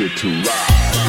it to rock.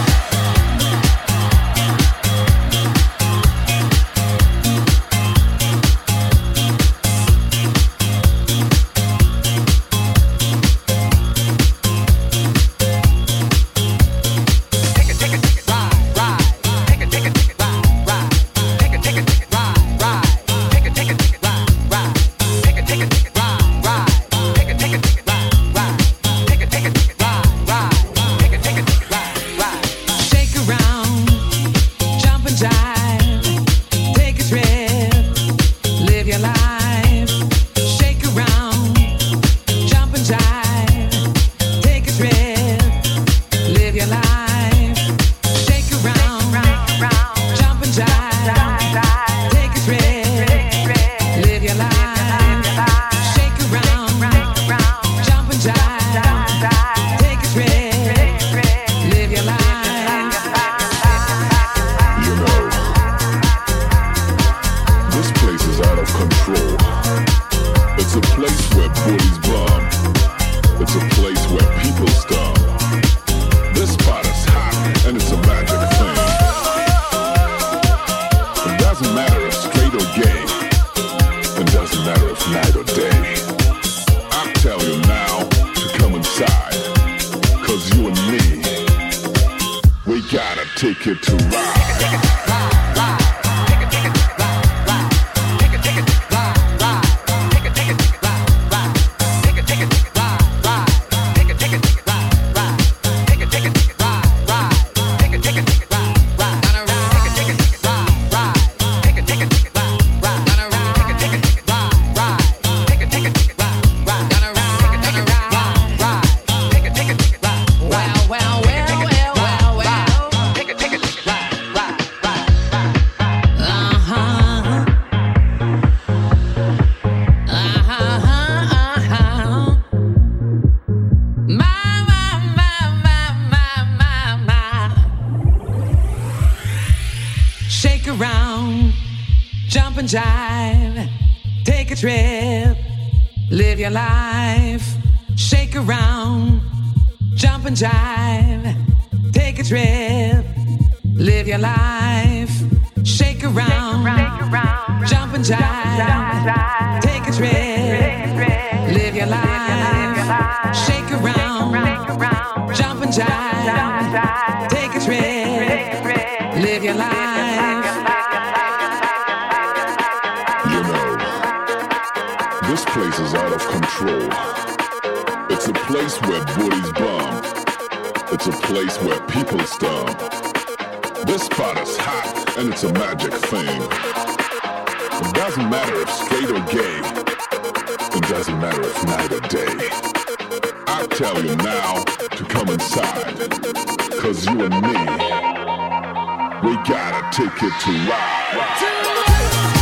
Gotta thing. it doesn't matter if straight or gay. It doesn't matter if night or day. I tell you now to come inside. Cause you and me, we gotta take it to ride.